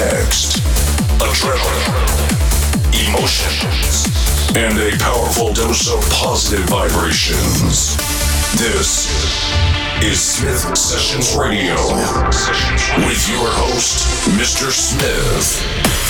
next. Adrenaline, emotions, and a powerful dose of positive vibrations. This is Smith Sessions Radio with your host, Mr. Smith.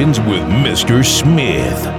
Sessions with Mr. Smith.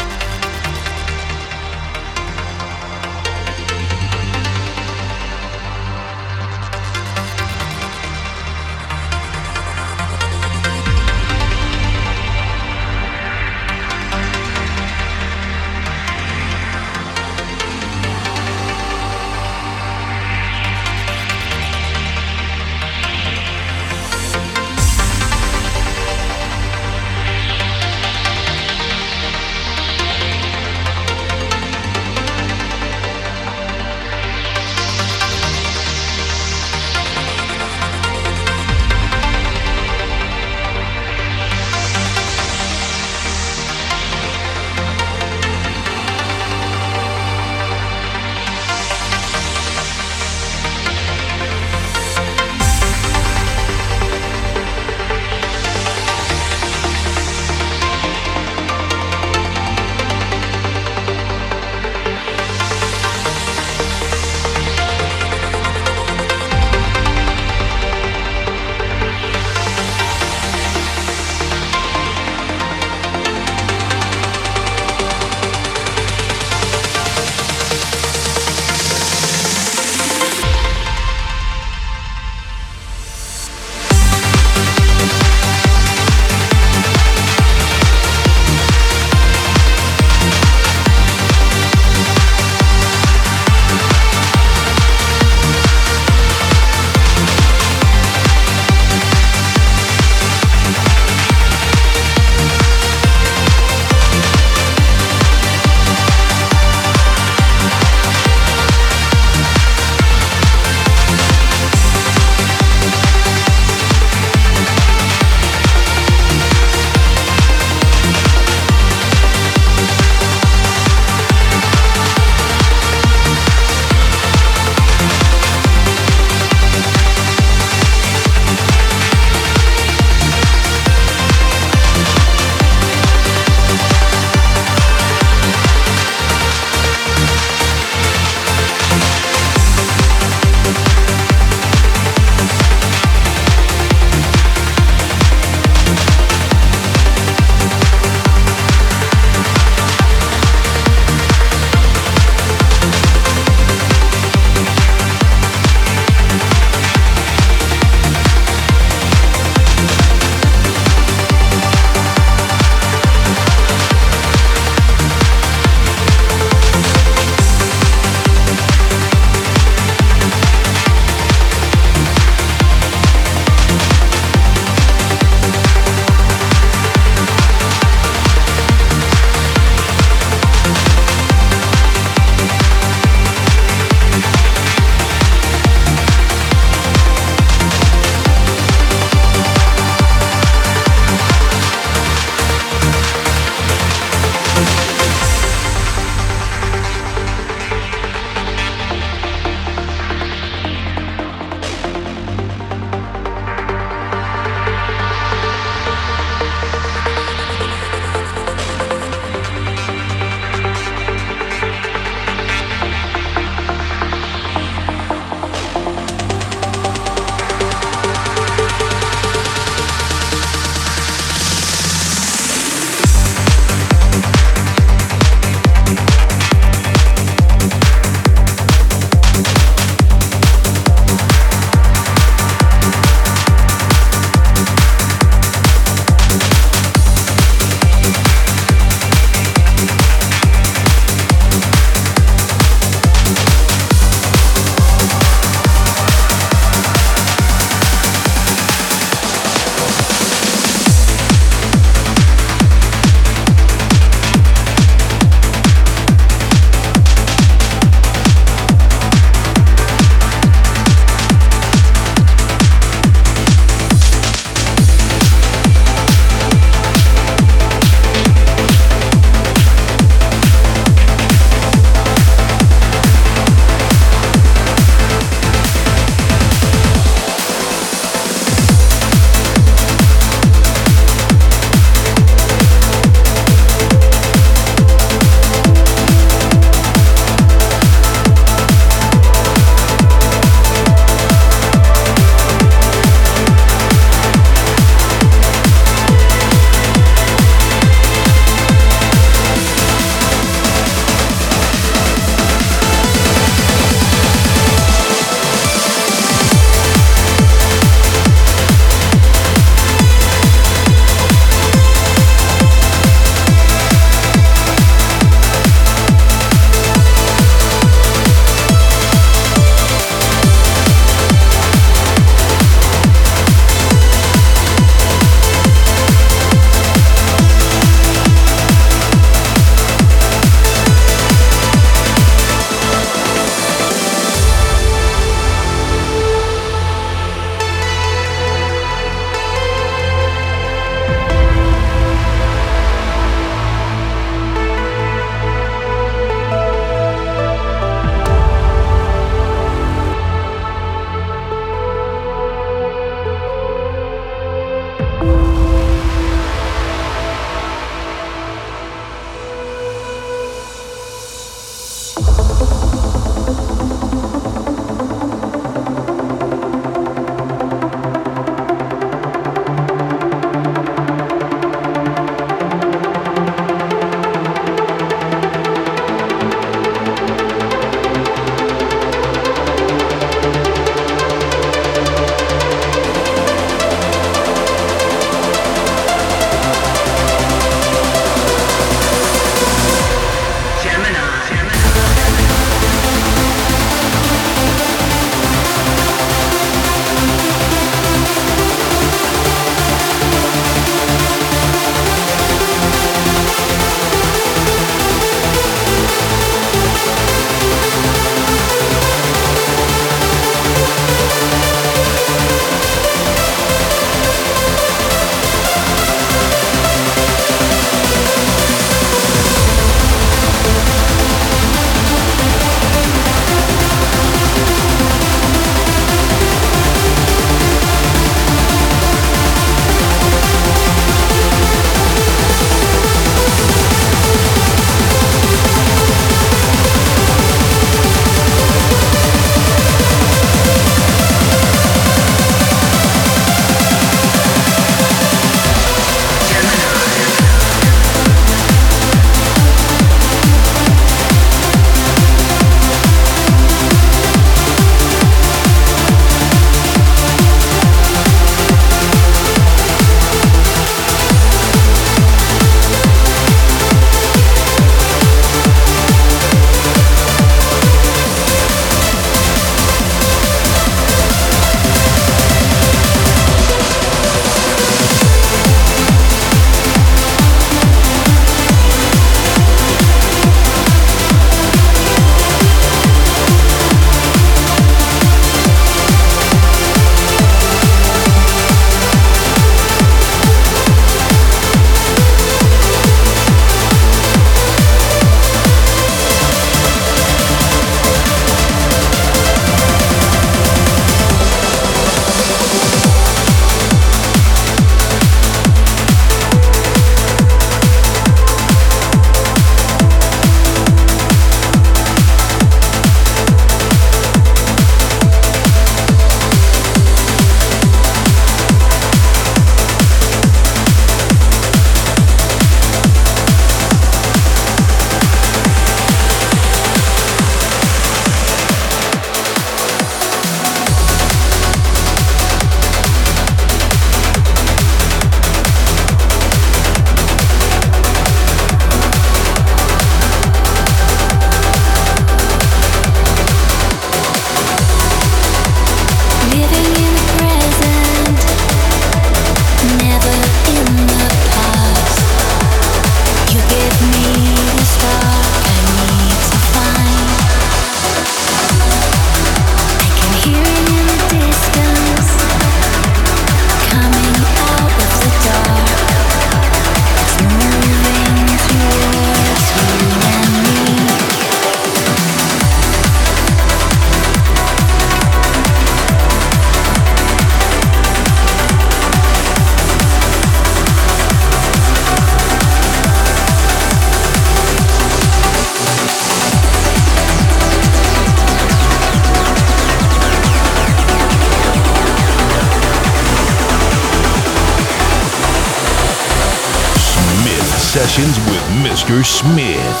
Smith.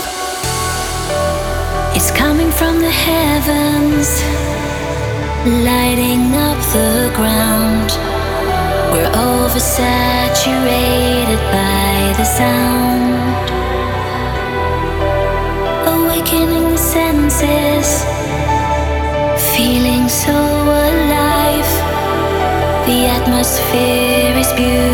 It's coming from the heavens, lighting up the ground. We're oversaturated by the sound, awakening the senses, feeling so alive. The atmosphere is beautiful